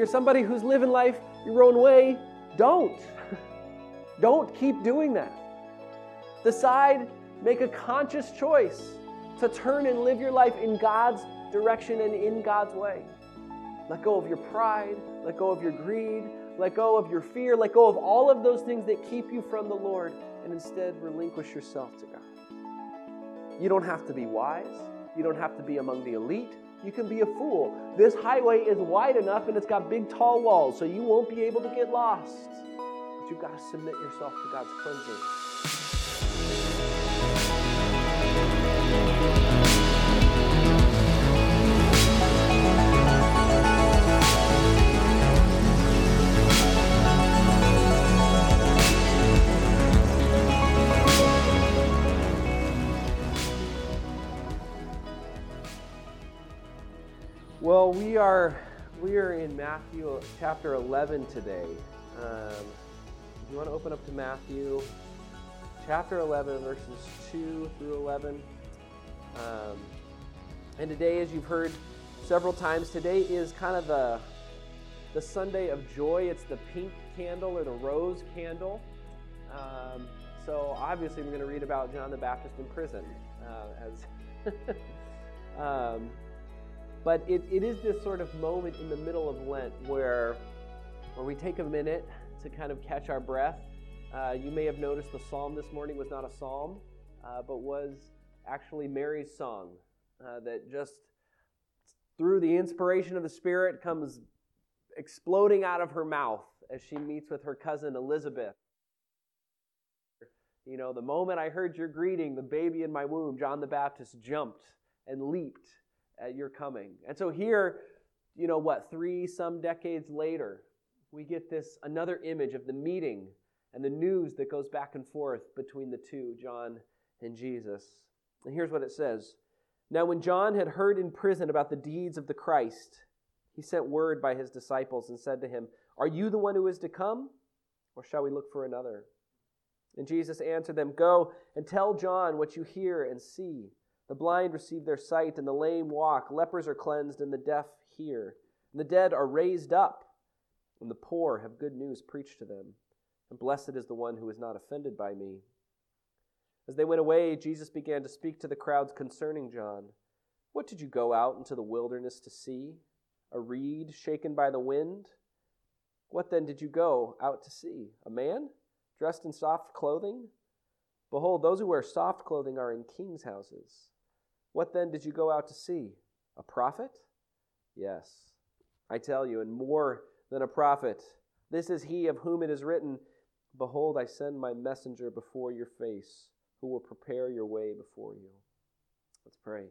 you're somebody who's living life your own way, don't. don't keep doing that. Decide, make a conscious choice to turn and live your life in God's direction and in God's way. Let go of your pride, let go of your greed, let go of your fear, let go of all of those things that keep you from the Lord, and instead relinquish yourself to God. You don't have to be wise, you don't have to be among the elite. You can be a fool. This highway is wide enough and it's got big, tall walls, so you won't be able to get lost. But you've got to submit yourself to God's cleansing. Well, we are we are in Matthew chapter 11 today. Um, you want to open up to Matthew chapter 11, verses 2 through 11. Um, and today, as you've heard several times, today is kind of the the Sunday of joy. It's the pink candle or the rose candle. Um, so obviously, we're going to read about John the Baptist in prison uh, as. um, but it, it is this sort of moment in the middle of Lent where, where we take a minute to kind of catch our breath. Uh, you may have noticed the psalm this morning was not a psalm, uh, but was actually Mary's song uh, that just through the inspiration of the Spirit comes exploding out of her mouth as she meets with her cousin Elizabeth. You know, the moment I heard your greeting, the baby in my womb, John the Baptist, jumped and leaped Uh, at your coming. And so here, you know what, three some decades later, we get this another image of the meeting and the news that goes back and forth between the two, John and Jesus. And here's what it says Now, when John had heard in prison about the deeds of the Christ, he sent word by his disciples and said to him, Are you the one who is to come, or shall we look for another? And Jesus answered them, Go and tell John what you hear and see. The blind receive their sight, and the lame walk. Lepers are cleansed, and the deaf hear. And the dead are raised up, and the poor have good news preached to them. And blessed is the one who is not offended by me. As they went away, Jesus began to speak to the crowds concerning John. What did you go out into the wilderness to see? A reed shaken by the wind? What then did you go out to see? A man dressed in soft clothing? Behold, those who wear soft clothing are in kings' houses. What then did you go out to see? A prophet? Yes, I tell you, and more than a prophet. This is he of whom it is written, Behold, I send my messenger before your face, who will prepare your way before you. Let's pray.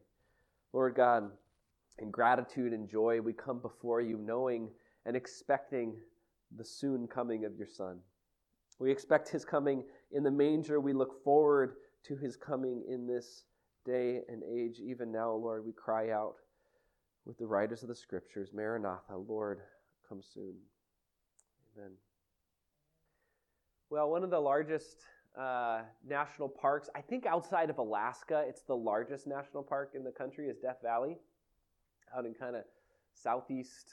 Lord God, in gratitude and joy, we come before you knowing and expecting the soon coming of your Son. We expect his coming in the manger. We look forward to his coming in this day and age, even now, Lord, we cry out with the writers of the scriptures Maranatha, Lord, come soon. Amen. Well, one of the largest uh, national parks, I think outside of Alaska, it's the largest national park in the country, is Death Valley, out in kind of southeast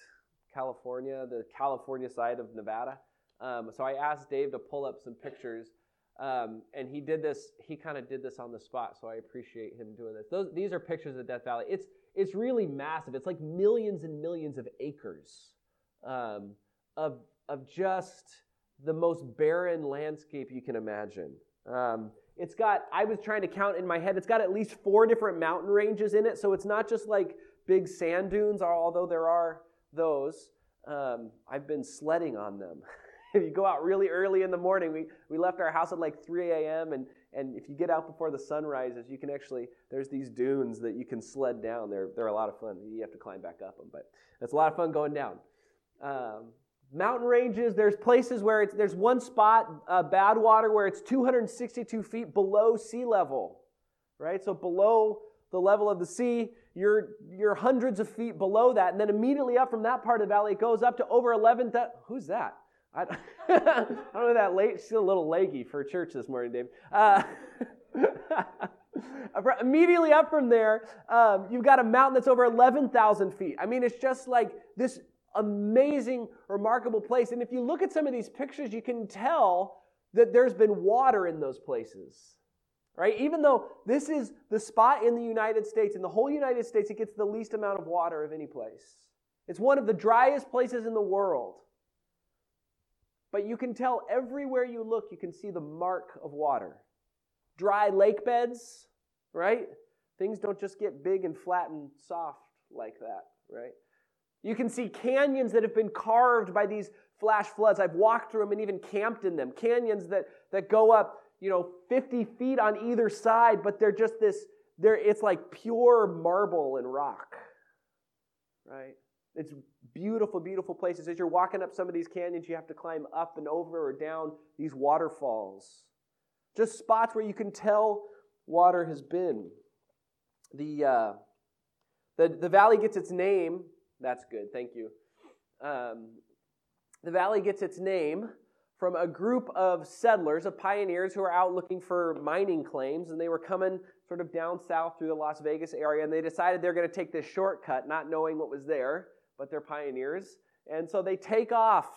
California, the California side of Nevada. Um, so I asked Dave to pull up some pictures um, and he did this, he kind of did this on the spot, so I appreciate him doing this. Those, these are pictures of Death Valley. It's, it's really massive. It's like millions and millions of acres um, of, of just the most barren landscape you can imagine. Um, it's got, I was trying to count in my head, it's got at least four different mountain ranges in it, so it's not just like big sand dunes, although there are those. Um, I've been sledding on them. if you go out really early in the morning, we, we left our house at like 3 a.m. And, and if you get out before the sun rises, you can actually, there's these dunes that you can sled down. They're, they're a lot of fun. You have to climb back up them, but it's a lot of fun going down. Um, mountain ranges, there's places where it's, there's one spot, uh, Badwater, where it's 262 feet below sea level, right? So below the level of the sea, you're, you're hundreds of feet below that. And then immediately up from that part of the valley, it goes up to over 11,000. Who's that? I, don't know that late. She's a little leggy for church this morning, Dave. Uh, immediately up from there, um, you've got a mountain that's over 11,000 feet. I mean, it's just like this amazing, remarkable place. And if you look at some of these pictures, you can tell that there's been water in those places. Right? Even though this is the spot in the United States, in the whole United States, it gets the least amount of water of any place. It's one of the driest places in the world. But you can tell everywhere you look, you can see the mark of water. Dry lake beds, right? Things don't just get big and flat and soft like that, right? You can see canyons that have been carved by these flash floods. I've walked through them and even camped in them. Canyons that, that go up, you know, 50 feet on either side, but they're just this, they're, it's like pure marble and rock, right? It's beautiful, beautiful places. As you're walking up some of these canyons, you have to climb up and over or down these waterfalls. Just spots where you can tell water has been. The, uh, the, the valley gets its name. That's good, thank you. Um, the valley gets its name from a group of settlers, of pioneers who were out looking for mining claims, and they were coming sort of down south through the Las Vegas area, and they decided they're going to take this shortcut, not knowing what was there but they're pioneers. And so they take off.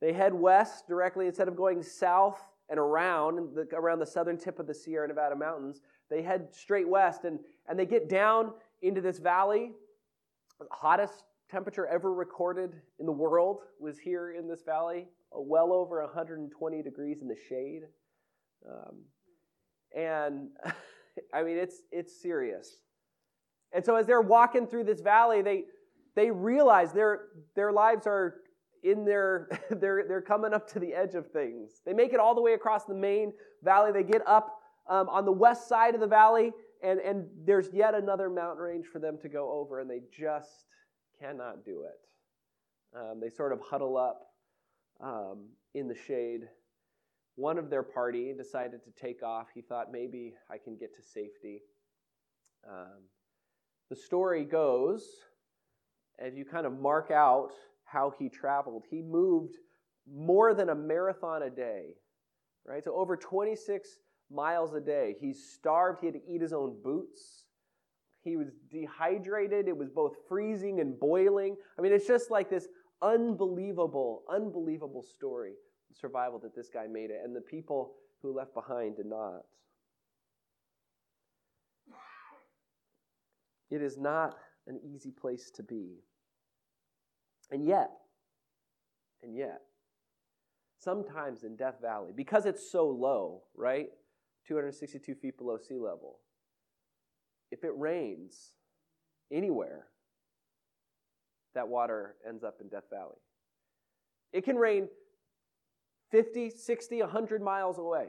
They head west directly instead of going south and around around the southern tip of the Sierra Nevada mountains. They head straight west and, and they get down into this valley. The hottest temperature ever recorded in the world was here in this valley, well over 120 degrees in the shade. Um, and I mean, it's, it's serious. And so as they're walking through this valley, they, they realize their, their lives are in their, they're, they're coming up to the edge of things. They make it all the way across the main valley. They get up um, on the west side of the valley, and, and there's yet another mountain range for them to go over, and they just cannot do it. Um, they sort of huddle up um, in the shade. One of their party decided to take off. He thought, maybe I can get to safety. Um, the story goes if you kind of mark out how he traveled, he moved more than a marathon a day, right? So over 26 miles a day. He starved, he had to eat his own boots. He was dehydrated, it was both freezing and boiling. I mean, it's just like this unbelievable, unbelievable story survival that this guy made it, and the people who left behind did not. It is not an easy place to be. And yet, and yet, sometimes in Death Valley, because it's so low, right? 262 feet below sea level, if it rains anywhere, that water ends up in Death Valley. It can rain 50, 60, 100 miles away.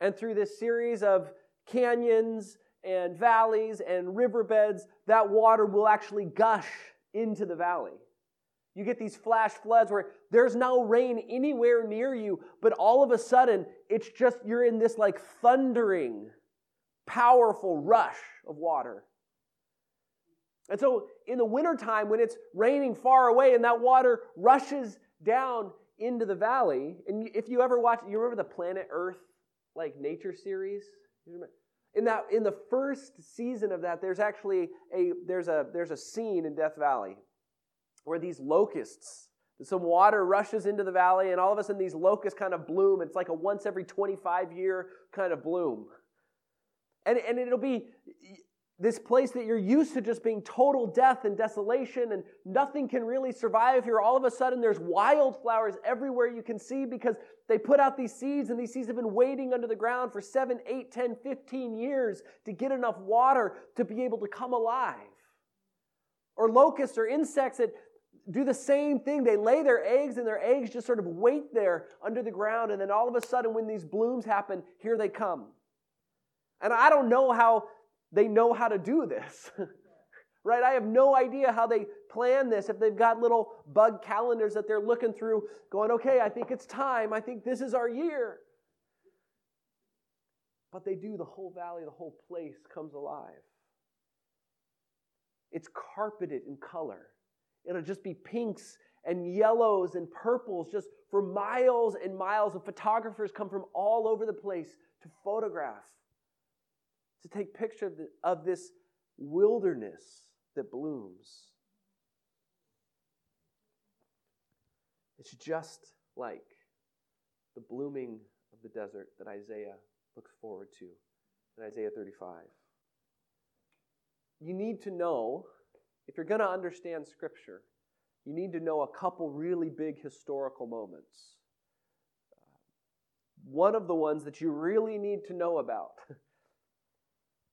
And through this series of canyons and valleys and riverbeds, that water will actually gush into the valley. You get these flash floods where there's no rain anywhere near you, but all of a sudden, it's just you're in this like thundering, powerful rush of water. And so, in the wintertime, when it's raining far away and that water rushes down into the valley, and if you ever watch, you remember the Planet Earth like nature series? In that, in the first season of that, there's actually a there's a there's a scene in Death Valley where these locusts, some water rushes into the valley, and all of a sudden these locusts kind of bloom. It's like a once every 25 year kind of bloom. And, and it'll be this place that you're used to just being total death and desolation and nothing can really survive here. All of a sudden, there's wildflowers everywhere you can see because they put out these seeds and these seeds have been waiting under the ground for 7, 8, 10, 15 years to get enough water to be able to come alive. Or locusts or insects that do the same thing. They lay their eggs and their eggs just sort of wait there under the ground. And then all of a sudden, when these blooms happen, here they come. And I don't know how they know how to do this. right? I have no idea how they plan this. If they've got little bug calendars that they're looking through, going, okay, I think it's time. I think this is our year. But they do, the whole valley, the whole place comes alive. It's carpeted in color. It'll just be pinks and yellows and purples just for miles and miles. And photographers come from all over the place to photograph to take picture of, the, of this wilderness that blooms. It's just like the blooming of the desert that Isaiah looks forward to in Isaiah 35. You need to know, if you're going to understand Scripture, you need to know a couple really big historical moments. One of the ones that you really need to know about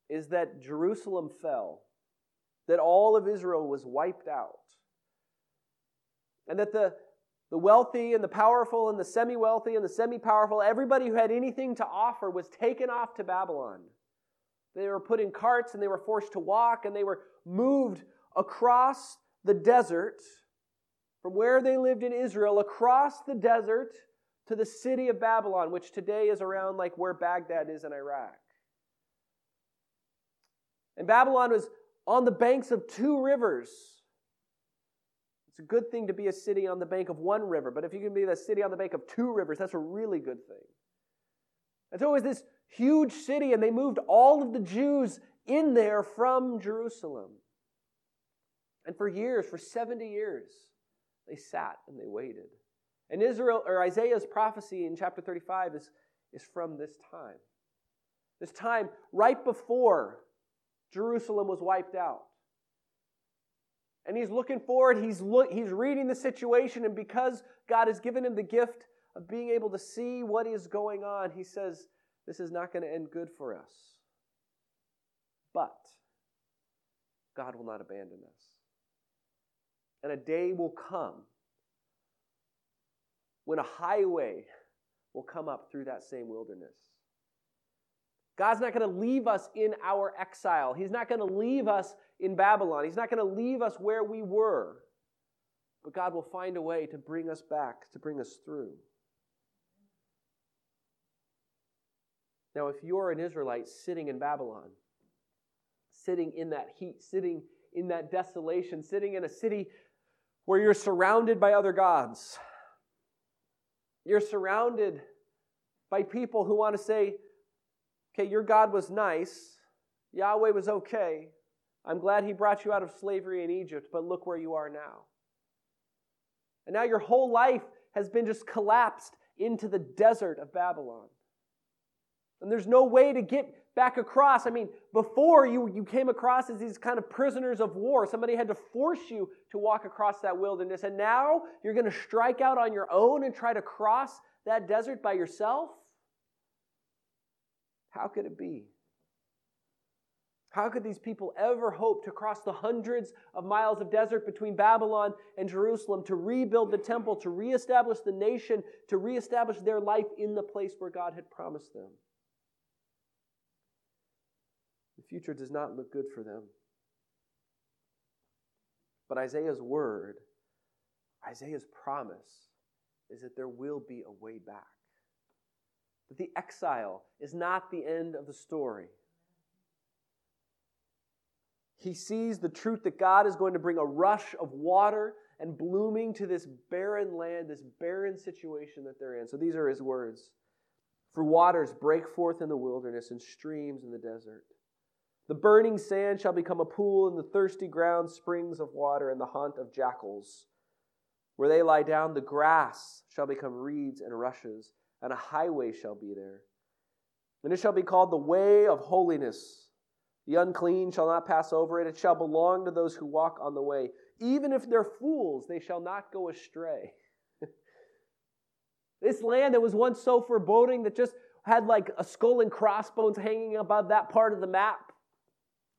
is that Jerusalem fell, that all of Israel was wiped out, and that the, the wealthy and the powerful and the semi wealthy and the semi powerful, everybody who had anything to offer was taken off to Babylon. They were put in carts and they were forced to walk and they were moved across the desert from where they lived in Israel across the desert to the city of Babylon, which today is around like where Baghdad is in Iraq. And Babylon was on the banks of two rivers. It's a good thing to be a city on the bank of one river, but if you can be a city on the bank of two rivers, that's a really good thing. And so it was this huge city, and they moved all of the Jews in there from Jerusalem. And for years, for 70 years, they sat and they waited. And Israel or Isaiah's prophecy in chapter 35 is, is from this time. This time right before Jerusalem was wiped out. And he's looking forward, he's, look, he's reading the situation, and because God has given him the gift of being able to see what is going on, he says, This is not going to end good for us. But God will not abandon us. And a day will come when a highway will come up through that same wilderness. God's not going to leave us in our exile. He's not going to leave us in Babylon. He's not going to leave us where we were. But God will find a way to bring us back, to bring us through. Now, if you're an Israelite sitting in Babylon, sitting in that heat, sitting in that desolation, sitting in a city where you're surrounded by other gods, you're surrounded by people who want to say, okay, your God was nice, Yahweh was okay. I'm glad he brought you out of slavery in Egypt, but look where you are now. And now your whole life has been just collapsed into the desert of Babylon. And there's no way to get back across. I mean, before you, you came across as these kind of prisoners of war. Somebody had to force you to walk across that wilderness. And now you're going to strike out on your own and try to cross that desert by yourself? How could it be? How could these people ever hope to cross the hundreds of miles of desert between Babylon and Jerusalem to rebuild the temple, to reestablish the nation, to reestablish their life in the place where God had promised them? The future does not look good for them. But Isaiah's word, Isaiah's promise, is that there will be a way back. That the exile is not the end of the story. He sees the truth that God is going to bring a rush of water and blooming to this barren land, this barren situation that they're in. So these are his words. For waters break forth in the wilderness and streams in the desert. The burning sand shall become a pool, and the thirsty ground springs of water, and the haunt of jackals. Where they lie down, the grass shall become reeds and rushes, and a highway shall be there. And it shall be called the way of holiness. The unclean shall not pass over it. It shall belong to those who walk on the way. Even if they're fools, they shall not go astray. this land that was once so foreboding that just had like a skull and crossbones hanging above that part of the map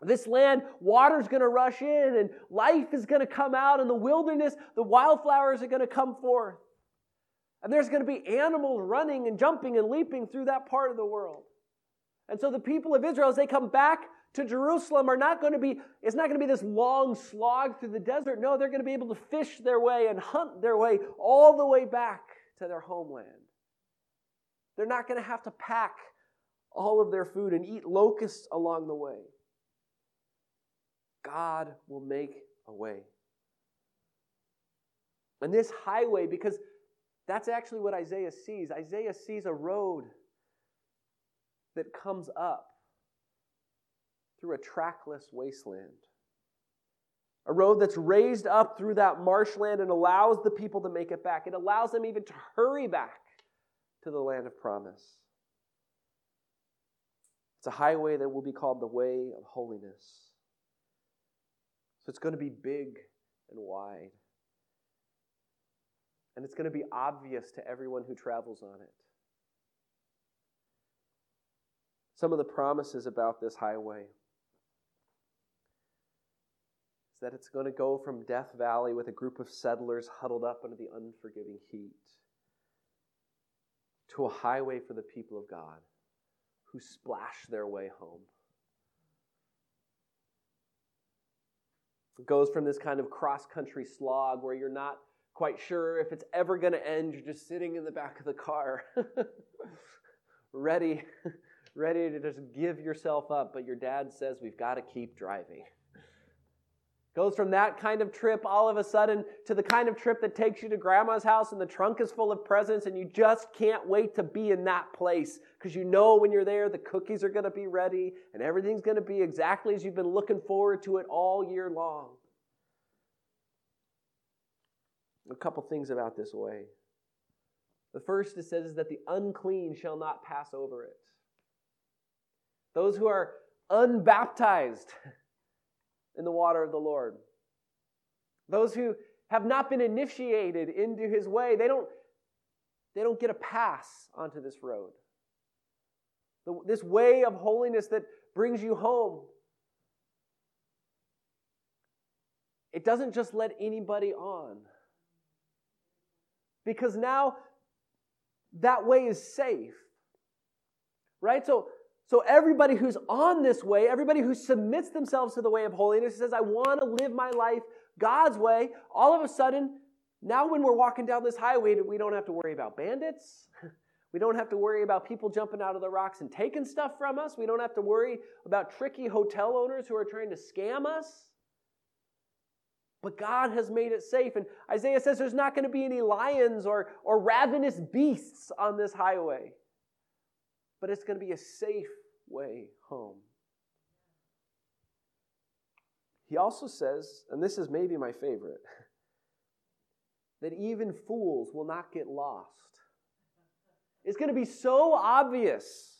this land, water's going to rush in and life is going to come out. In the wilderness, the wildflowers are going to come forth. And there's going to be animals running and jumping and leaping through that part of the world. And so the people of Israel, as they come back to Jerusalem, are not going to be, it's not going to be this long slog through the desert. No, they're going to be able to fish their way and hunt their way all the way back to their homeland. They're not going to have to pack all of their food and eat locusts along the way. God will make a way. And this highway, because that's actually what Isaiah sees. Isaiah sees a road that comes up through a trackless wasteland. A road that's raised up through that marshland and allows the people to make it back. It allows them even to hurry back to the land of promise. It's a highway that will be called the way of holiness. So it's going to be big and wide. And it's going to be obvious to everyone who travels on it. Some of the promises about this highway is that it's going to go from Death Valley with a group of settlers huddled up under the unforgiving heat to a highway for the people of God who splash their way home. It goes from this kind of cross country slog where you're not quite sure if it's ever going to end. You're just sitting in the back of the car, ready, ready to just give yourself up. But your dad says, We've got to keep driving. Goes from that kind of trip all of a sudden to the kind of trip that takes you to grandma's house and the trunk is full of presents and you just can't wait to be in that place because you know when you're there the cookies are going to be ready and everything's going to be exactly as you've been looking forward to it all year long. A couple things about this way. The first it says is that the unclean shall not pass over it. Those who are unbaptized in the water of the Lord. Those who have not been initiated into his way, they don't, they don't get a pass onto this road. The, this way of holiness that brings you home. It doesn't just let anybody on. Because now that way is safe. Right? So so, everybody who's on this way, everybody who submits themselves to the way of holiness, says, I want to live my life God's way, all of a sudden, now when we're walking down this highway, we don't have to worry about bandits. We don't have to worry about people jumping out of the rocks and taking stuff from us. We don't have to worry about tricky hotel owners who are trying to scam us. But God has made it safe. And Isaiah says there's not going to be any lions or, or ravenous beasts on this highway but it's going to be a safe way home. He also says, and this is maybe my favorite, that even fools will not get lost. It's going to be so obvious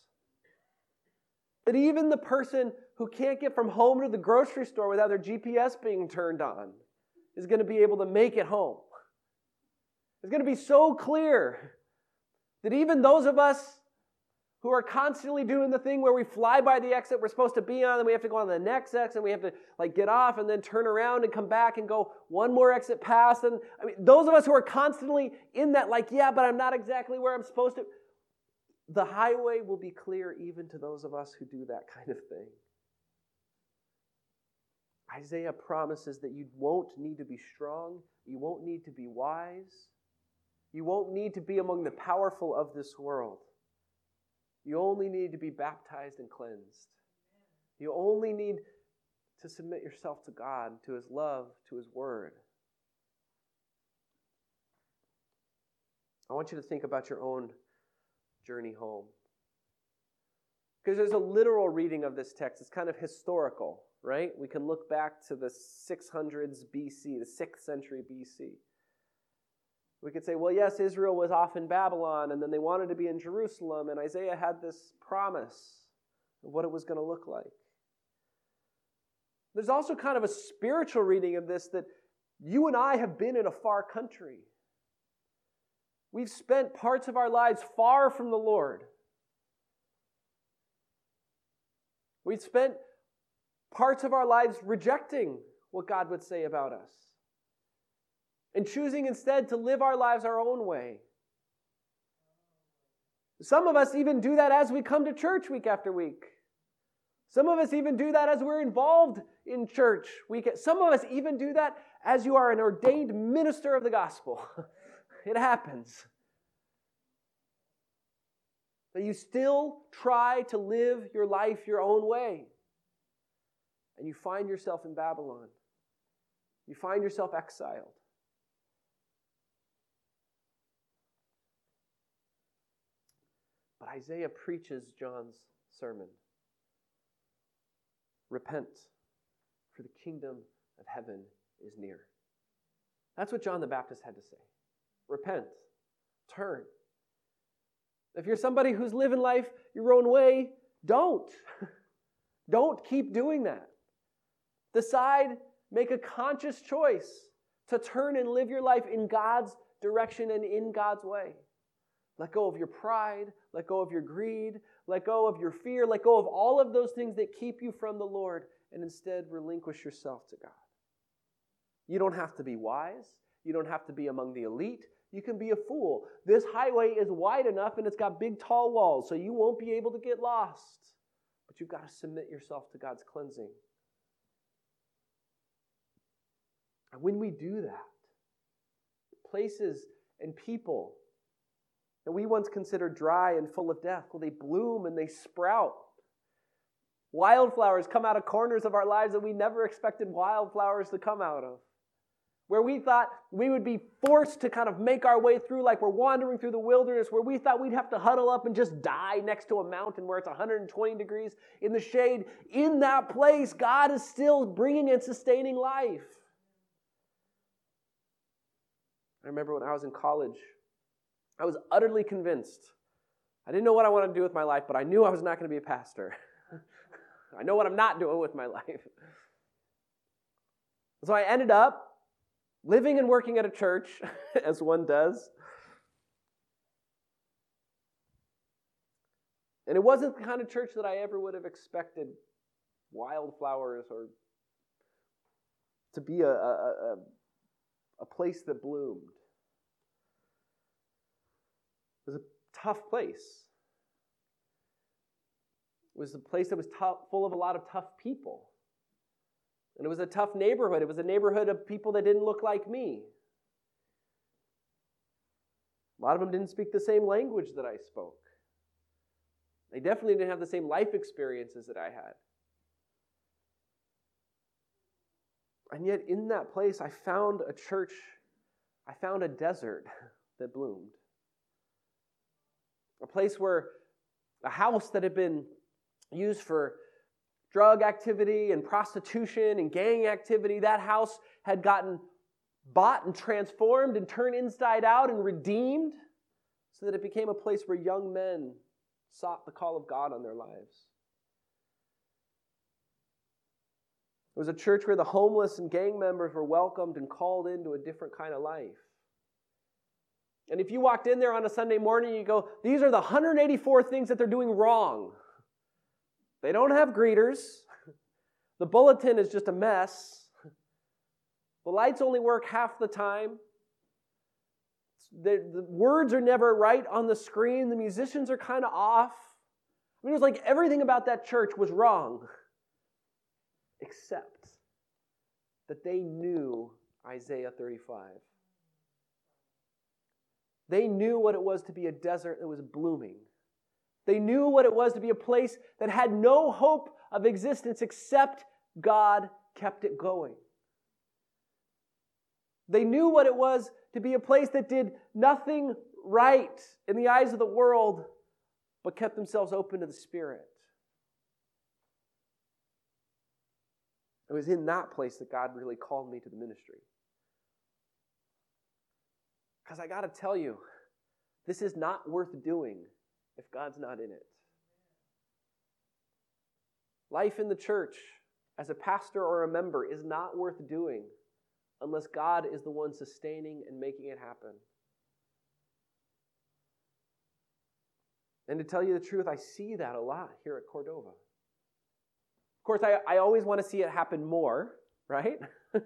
that even the person who can't get from home to the grocery store without their GPS being turned on is going to be able to make it home. It's going to be so clear that even those of us who are constantly doing the thing where we fly by the exit we're supposed to be on, and we have to go on the next exit, and we have to like get off and then turn around and come back and go one more exit past. And I mean, those of us who are constantly in that, like, yeah, but I'm not exactly where I'm supposed to. The highway will be clear even to those of us who do that kind of thing. Isaiah promises that you won't need to be strong, you won't need to be wise, you won't need to be among the powerful of this world. You only need to be baptized and cleansed. You only need to submit yourself to God, to His love, to His word. I want you to think about your own journey home. Because there's a literal reading of this text. It's kind of historical, right? We can look back to the 600s BC, the 6th century BC. We could say, well, yes, Israel was off in Babylon, and then they wanted to be in Jerusalem, and Isaiah had this promise of what it was going to look like. There's also kind of a spiritual reading of this that you and I have been in a far country. We've spent parts of our lives far from the Lord. We've spent parts of our lives rejecting what God would say about us and choosing instead to live our lives our own way. Some of us even do that as we come to church week after week. Some of us even do that as we're involved in church week. Some of us even do that as you are an ordained minister of the gospel. it happens. But you still try to live your life your own way. And you find yourself in Babylon. You find yourself exiled. But Isaiah preaches John's sermon Repent, for the kingdom of heaven is near. That's what John the Baptist had to say. Repent, turn. If you're somebody who's living life your own way, don't. don't keep doing that. Decide, make a conscious choice to turn and live your life in God's direction and in God's way. Let go of your pride, let go of your greed, let go of your fear, let go of all of those things that keep you from the Lord, and instead relinquish yourself to God. You don't have to be wise, you don't have to be among the elite. You can be a fool. This highway is wide enough and it's got big, tall walls, so you won't be able to get lost. But you've got to submit yourself to God's cleansing. And when we do that, places and people that we once considered dry and full of death, well, they bloom and they sprout. Wildflowers come out of corners of our lives that we never expected wildflowers to come out of. Where we thought we would be forced to kind of make our way through, like we're wandering through the wilderness, where we thought we'd have to huddle up and just die next to a mountain where it's 120 degrees in the shade. In that place, God is still bringing and sustaining life. I remember when I was in college, I was utterly convinced. I didn't know what I wanted to do with my life, but I knew I was not going to be a pastor. I know what I'm not doing with my life. So I ended up living and working at a church, as one does. And it wasn't the kind of church that I ever would have expected wildflowers or to be a, a, a, a place that bloomed. It was a tough place. It was a place that was tough, full of a lot of tough people. And it was a tough neighborhood. It was a neighborhood of people that didn't look like me. A lot of them didn't speak the same language that I spoke. They definitely didn't have the same life experiences that I had. And yet, in that place, I found a church, I found a desert that bloomed. A place where a house that had been used for drug activity and prostitution and gang activity, that house had gotten bought and transformed and turned inside out and redeemed so that it became a place where young men sought the call of God on their lives. It was a church where the homeless and gang members were welcomed and called into a different kind of life. And if you walked in there on a Sunday morning, you go, These are the 184 things that they're doing wrong. They don't have greeters. The bulletin is just a mess. The lights only work half the time. The, the words are never right on the screen. The musicians are kind of off. I mean, it was like everything about that church was wrong, except that they knew Isaiah 35. They knew what it was to be a desert that was blooming. They knew what it was to be a place that had no hope of existence except God kept it going. They knew what it was to be a place that did nothing right in the eyes of the world, but kept themselves open to the Spirit. It was in that place that God really called me to the ministry. Because I got to tell you, this is not worth doing if God's not in it. Life in the church as a pastor or a member is not worth doing unless God is the one sustaining and making it happen. And to tell you the truth, I see that a lot here at Cordova. Course, I, I always want to see it happen more, right?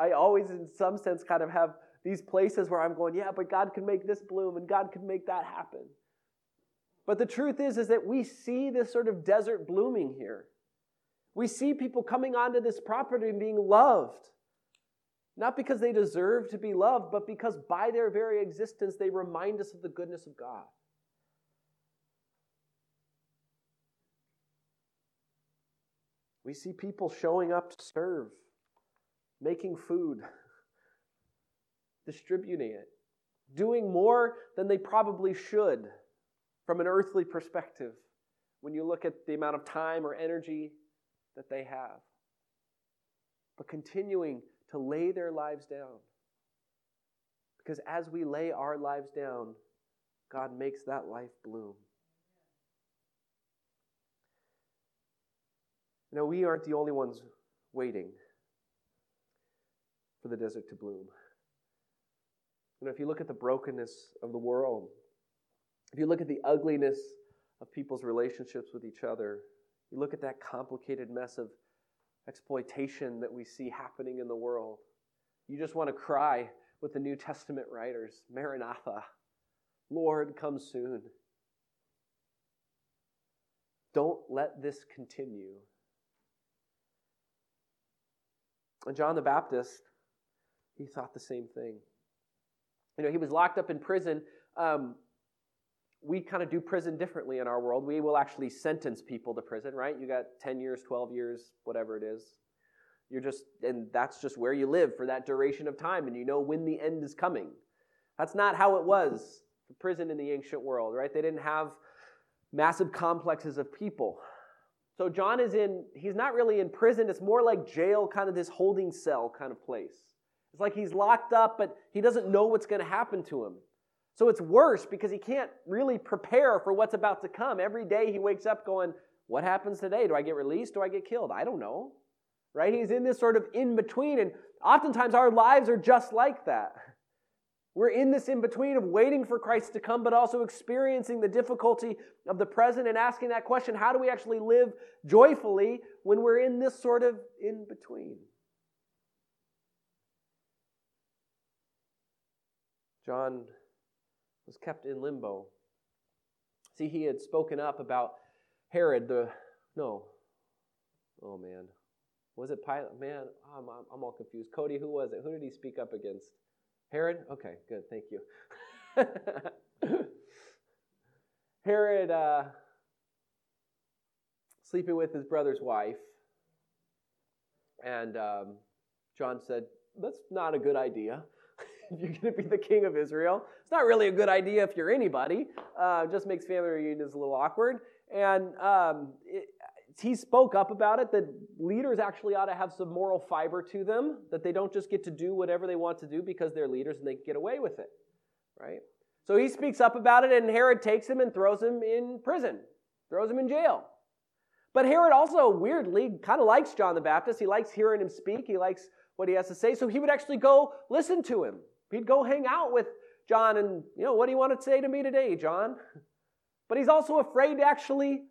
I always, in some sense, kind of have these places where I'm going, yeah, but God can make this bloom and God can make that happen. But the truth is, is that we see this sort of desert blooming here. We see people coming onto this property and being loved. Not because they deserve to be loved, but because by their very existence they remind us of the goodness of God. We see people showing up to serve, making food, distributing it, doing more than they probably should from an earthly perspective when you look at the amount of time or energy that they have. But continuing to lay their lives down. Because as we lay our lives down, God makes that life bloom. We aren't the only ones waiting for the desert to bloom. You know, if you look at the brokenness of the world, if you look at the ugliness of people's relationships with each other, you look at that complicated mess of exploitation that we see happening in the world, you just want to cry with the New Testament writers Maranatha, Lord, come soon. Don't let this continue. And John the Baptist, he thought the same thing. You know, he was locked up in prison. Um, we kind of do prison differently in our world. We will actually sentence people to prison, right? You got 10 years, 12 years, whatever it is. You're just, and that's just where you live for that duration of time, and you know when the end is coming. That's not how it was for prison in the ancient world, right? They didn't have massive complexes of people. So John is in, he's not really in prison. It's more like jail, kind of this holding cell kind of place. It's like he's locked up, but he doesn't know what's going to happen to him. So it's worse because he can't really prepare for what's about to come. Every day he wakes up going, What happens today? Do I get released? Do I get killed? I don't know. Right? He's in this sort of in between. And oftentimes our lives are just like that. We're in this in between of waiting for Christ to come, but also experiencing the difficulty of the present and asking that question how do we actually live joyfully when we're in this sort of in between? John was kept in limbo. See, he had spoken up about Herod, the, no, oh man, was it Pilate? Man, I'm, I'm all confused. Cody, who was it? Who did he speak up against? Herod? Okay, good, thank you. Herod uh, sleeping with his brother's wife, and um, John said, That's not a good idea. if you're going to be the king of Israel, it's not really a good idea if you're anybody. Uh, just makes family reunions a little awkward. And um, it, he spoke up about it that leaders actually ought to have some moral fiber to them, that they don't just get to do whatever they want to do because they're leaders and they get away with it, right? So he speaks up about it, and Herod takes him and throws him in prison, throws him in jail. But Herod also, weirdly, kind of likes John the Baptist. He likes hearing him speak, he likes what he has to say, so he would actually go listen to him. He'd go hang out with John and, you know, what do you want to say to me today, John? But he's also afraid to actually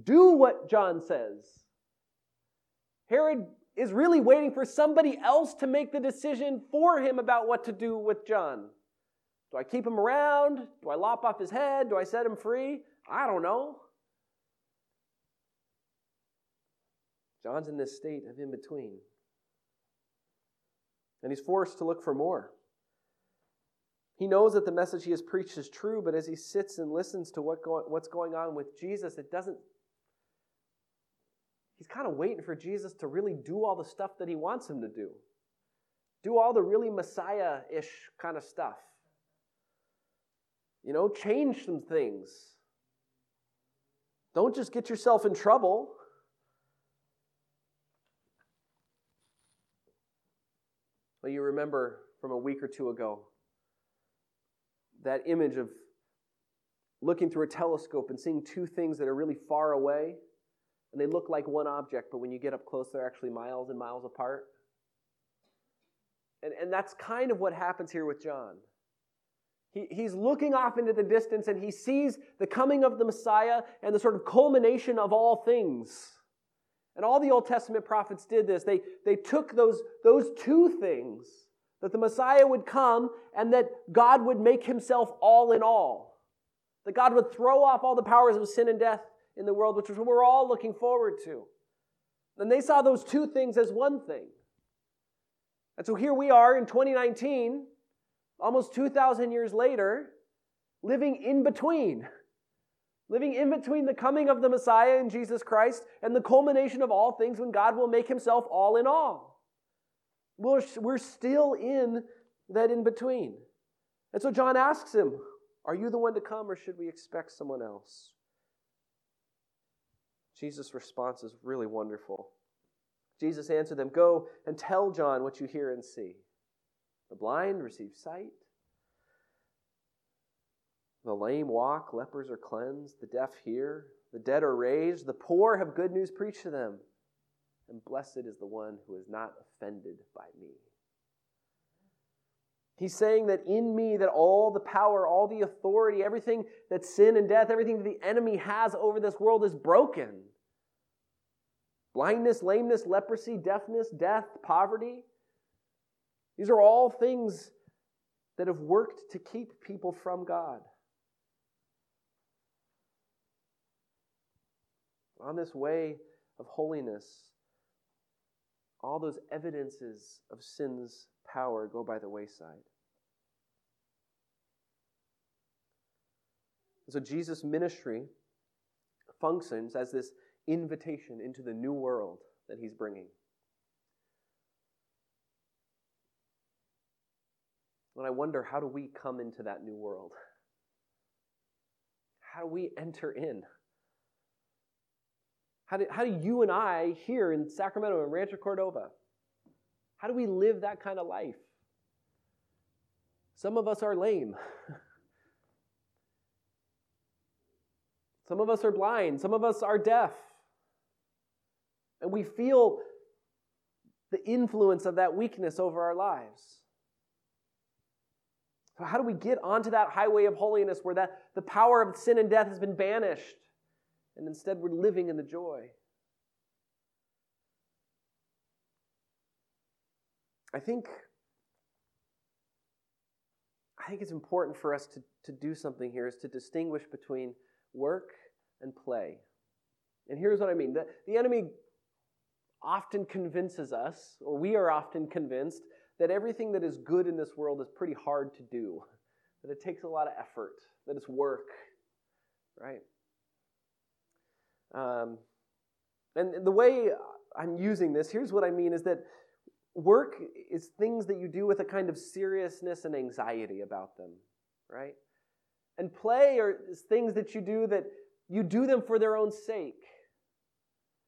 do what John says. Herod is really waiting for somebody else to make the decision for him about what to do with John. Do I keep him around? Do I lop off his head? Do I set him free? I don't know. John's in this state of in between. And he's forced to look for more. He knows that the message he has preached is true, but as he sits and listens to what go- what's going on with Jesus, it doesn't he's kind of waiting for Jesus to really do all the stuff that he wants him to do. Do all the really Messiah ish kind of stuff. You know, change some things. Don't just get yourself in trouble. Well, you remember from a week or two ago that image of looking through a telescope and seeing two things that are really far away and they look like one object, but when you get up close, they're actually miles and miles apart. And, and that's kind of what happens here with John. He, he's looking off into the distance and he sees the coming of the Messiah and the sort of culmination of all things. And all the Old Testament prophets did this. They, they took those, those two things that the Messiah would come and that God would make himself all in all. That God would throw off all the powers of sin and death in the world, which is what we're all looking forward to. And they saw those two things as one thing. And so here we are in 2019, almost 2,000 years later, living in between. Living in between the coming of the Messiah in Jesus Christ and the culmination of all things when God will make himself all in all. We're, we're still in that in between. And so John asks him, Are you the one to come or should we expect someone else? Jesus' response is really wonderful. Jesus answered them, Go and tell John what you hear and see. The blind receive sight, the lame walk, lepers are cleansed, the deaf hear, the dead are raised, the poor have good news preached to them, and blessed is the one who is not offended by me. He's saying that in me, that all the power, all the authority, everything that sin and death, everything that the enemy has over this world is broken. Blindness, lameness, leprosy, deafness, death, poverty. These are all things that have worked to keep people from God. On this way of holiness, all those evidences of sin's power go by the wayside. So Jesus' ministry functions as this invitation into the new world that he's bringing. And I wonder, how do we come into that new world? How do we enter in? How do, how do you and I here in Sacramento and Rancho Cordova, how do we live that kind of life? Some of us are lame. Some of us are blind. Some of us are deaf. And we feel the influence of that weakness over our lives. So, how do we get onto that highway of holiness where that, the power of sin and death has been banished? And instead, we're living in the joy. I think, I think it's important for us to, to do something here is to distinguish between work and play. And here's what I mean the, the enemy often convinces us, or we are often convinced, that everything that is good in this world is pretty hard to do, that it takes a lot of effort, that it's work, right? Um, and the way I'm using this, here's what I mean is that work is things that you do with a kind of seriousness and anxiety about them, right? And play are things that you do that you do them for their own sake.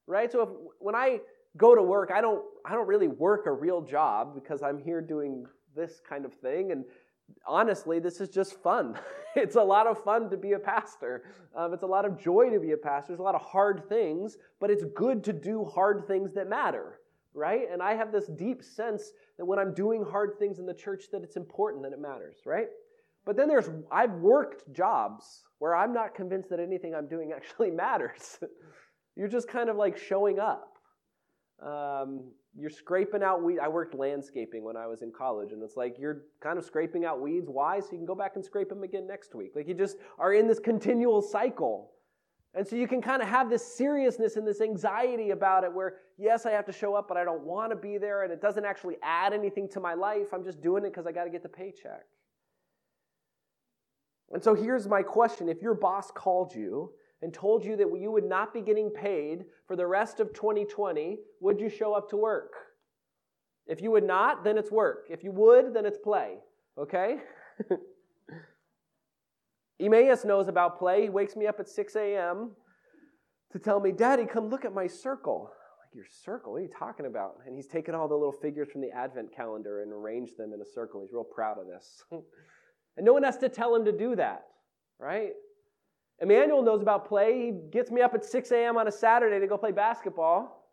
Right? So if when I go to work, I don't I don't really work a real job because I'm here doing this kind of thing and honestly, this is just fun. it's a lot of fun to be a pastor. Um, it's a lot of joy to be a pastor. There's a lot of hard things, but it's good to do hard things that matter, right? And I have this deep sense that when I'm doing hard things in the church, that it's important, that it matters, right? But then there's I've worked jobs where I'm not convinced that anything I'm doing actually matters. You're just kind of like showing up. Um, you're scraping out weeds. I worked landscaping when I was in college, and it's like you're kind of scraping out weeds. Why? So you can go back and scrape them again next week. Like you just are in this continual cycle. And so you can kind of have this seriousness and this anxiety about it where, yes, I have to show up, but I don't want to be there, and it doesn't actually add anything to my life. I'm just doing it because I got to get the paycheck. And so here's my question if your boss called you and told you that you would not be getting paid for the rest of 2020, would you show up to work? If you would not, then it's work. If you would, then it's play. Okay? Emmaus knows about play. He wakes me up at 6 a.m. to tell me, Daddy, come look at my circle. like, your circle? What are you talking about? And he's taken all the little figures from the Advent calendar and arranged them in a circle. He's real proud of this. And no one has to tell him to do that, right? Emmanuel knows about play. He gets me up at 6 a.m. on a Saturday to go play basketball.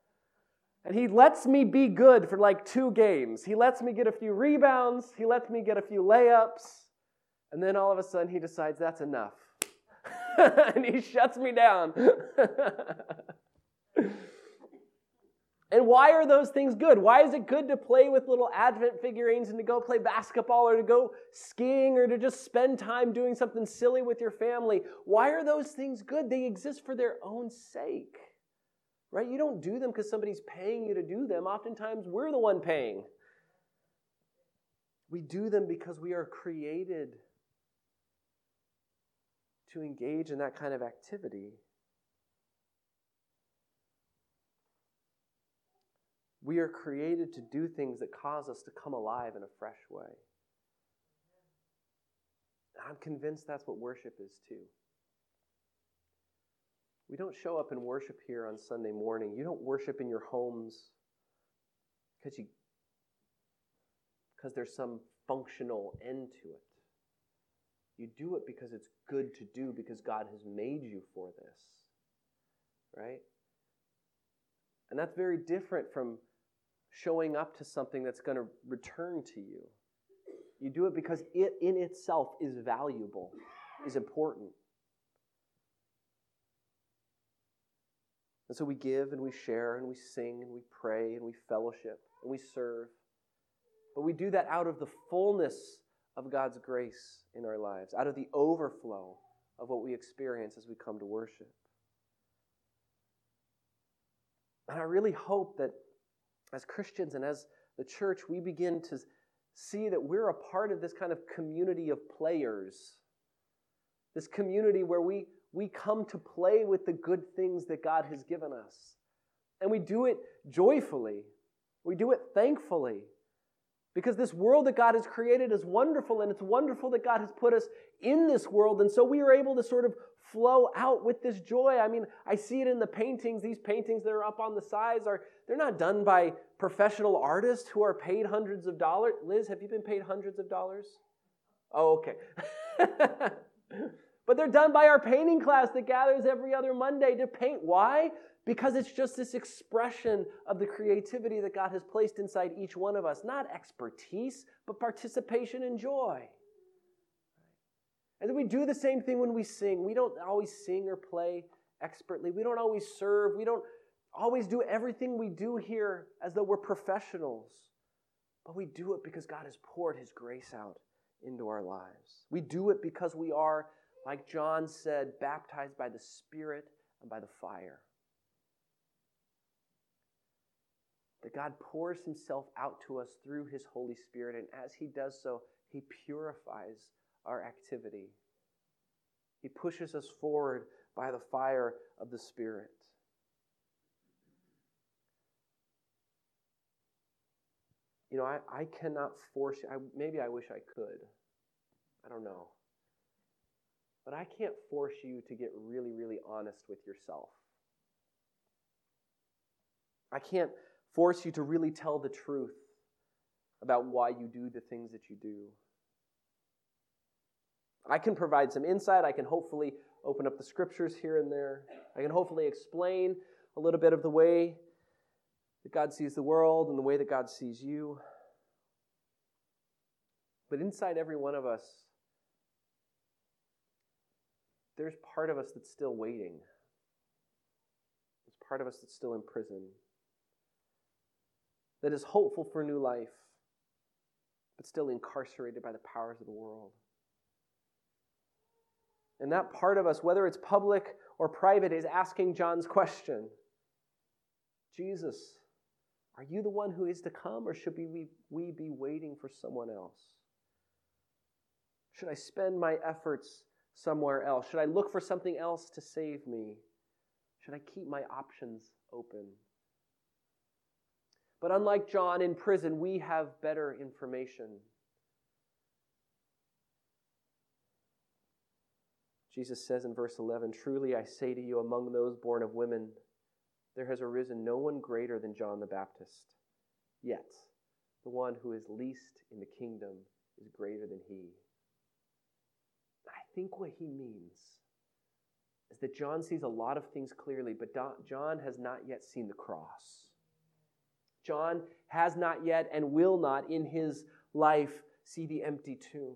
And he lets me be good for like two games. He lets me get a few rebounds. He lets me get a few layups. And then all of a sudden he decides that's enough. and he shuts me down. And why are those things good? Why is it good to play with little Advent figurines and to go play basketball or to go skiing or to just spend time doing something silly with your family? Why are those things good? They exist for their own sake, right? You don't do them because somebody's paying you to do them. Oftentimes, we're the one paying. We do them because we are created to engage in that kind of activity. We are created to do things that cause us to come alive in a fresh way. I'm convinced that's what worship is too. We don't show up and worship here on Sunday morning. You don't worship in your homes because you because there's some functional end to it. You do it because it's good to do because God has made you for this. Right? And that's very different from showing up to something that's going to return to you. You do it because it in itself is valuable, is important. And so we give and we share and we sing and we pray and we fellowship and we serve. But we do that out of the fullness of God's grace in our lives, out of the overflow of what we experience as we come to worship. And I really hope that as Christians and as the church, we begin to see that we're a part of this kind of community of players. This community where we, we come to play with the good things that God has given us. And we do it joyfully, we do it thankfully. Because this world that God has created is wonderful, and it's wonderful that God has put us in this world. And so we are able to sort of flow out with this joy. I mean, I see it in the paintings. These paintings that are up on the sides are they're not done by professional artists who are paid hundreds of dollars. Liz, have you been paid hundreds of dollars? Oh, okay. but they're done by our painting class that gathers every other Monday to paint. Why? Because it's just this expression of the creativity that God has placed inside each one of us. Not expertise, but participation and joy. And then we do the same thing when we sing. We don't always sing or play expertly. We don't always serve. We don't always do everything we do here as though we're professionals. But we do it because God has poured His grace out into our lives. We do it because we are, like John said, baptized by the Spirit and by the fire. That God pours Himself out to us through His Holy Spirit, and as He does so, He purifies our activity. He pushes us forward by the fire of the Spirit. You know, I, I cannot force you. I, maybe I wish I could. I don't know. But I can't force you to get really, really honest with yourself. I can't force you to really tell the truth about why you do the things that you do. I can provide some insight. I can hopefully open up the scriptures here and there. I can hopefully explain a little bit of the way that God sees the world and the way that God sees you. But inside every one of us, there's part of us that's still waiting. There's part of us that's still in prison, that is hopeful for new life, but still incarcerated by the powers of the world. And that part of us, whether it's public or private, is asking John's question Jesus, are you the one who is to come, or should we, we be waiting for someone else? Should I spend my efforts somewhere else? Should I look for something else to save me? Should I keep my options open? But unlike John in prison, we have better information. Jesus says in verse 11 Truly I say to you, among those born of women, there has arisen no one greater than John the Baptist. Yet, the one who is least in the kingdom is greater than he. I think what he means is that John sees a lot of things clearly, but John has not yet seen the cross. John has not yet and will not in his life see the empty tomb.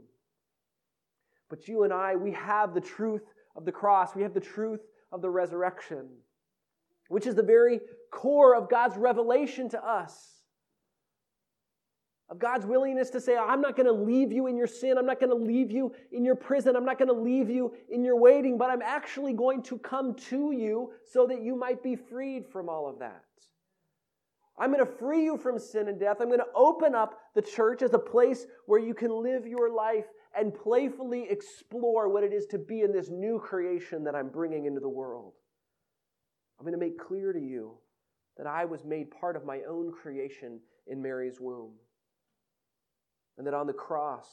But you and I, we have the truth of the cross. We have the truth of the resurrection, which is the very core of God's revelation to us. Of God's willingness to say, I'm not going to leave you in your sin. I'm not going to leave you in your prison. I'm not going to leave you in your waiting, but I'm actually going to come to you so that you might be freed from all of that. I'm going to free you from sin and death. I'm going to open up the church as a place where you can live your life and playfully explore what it is to be in this new creation that I'm bringing into the world. I'm going to make clear to you that I was made part of my own creation in Mary's womb. And that on the cross,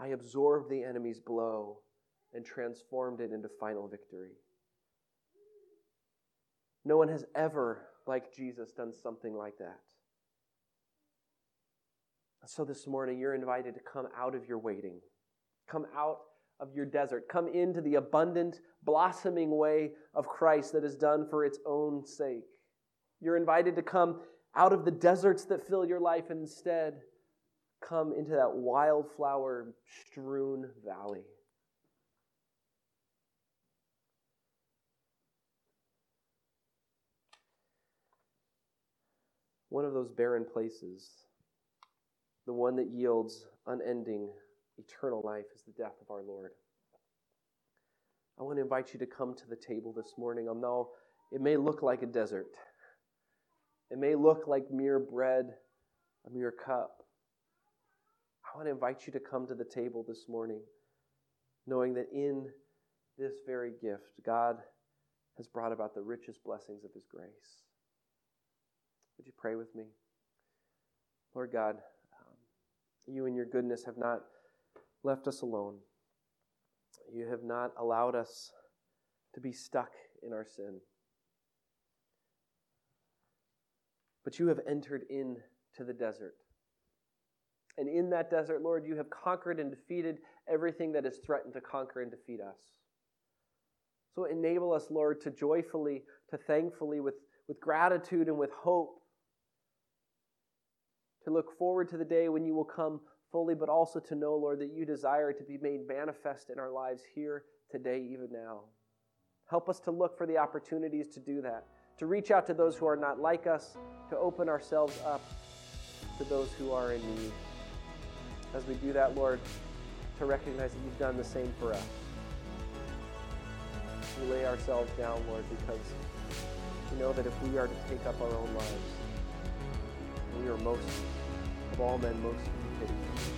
I absorbed the enemy's blow and transformed it into final victory. No one has ever, like Jesus, done something like that. So this morning, you're invited to come out of your waiting, come out of your desert, come into the abundant, blossoming way of Christ that is done for its own sake. You're invited to come out of the deserts that fill your life and instead come into that wildflower strewn valley. One of those barren places, the one that yields unending eternal life, is the death of our Lord. I want to invite you to come to the table this morning. Although it may look like a desert, it may look like mere bread, a mere cup. I want to invite you to come to the table this morning, knowing that in this very gift, God has brought about the richest blessings of His grace. Would you pray with me? Lord God, um, you and your goodness have not left us alone. You have not allowed us to be stuck in our sin. But you have entered into the desert. And in that desert, Lord, you have conquered and defeated everything that has threatened to conquer and defeat us. So enable us, Lord, to joyfully, to thankfully, with, with gratitude and with hope, to look forward to the day when you will come fully, but also to know, Lord, that you desire to be made manifest in our lives here today, even now. Help us to look for the opportunities to do that, to reach out to those who are not like us, to open ourselves up to those who are in need. As we do that, Lord, to recognize that you've done the same for us. We lay ourselves down, Lord, because we know that if we are to take up our own lives, we are most, of all men, most pitied.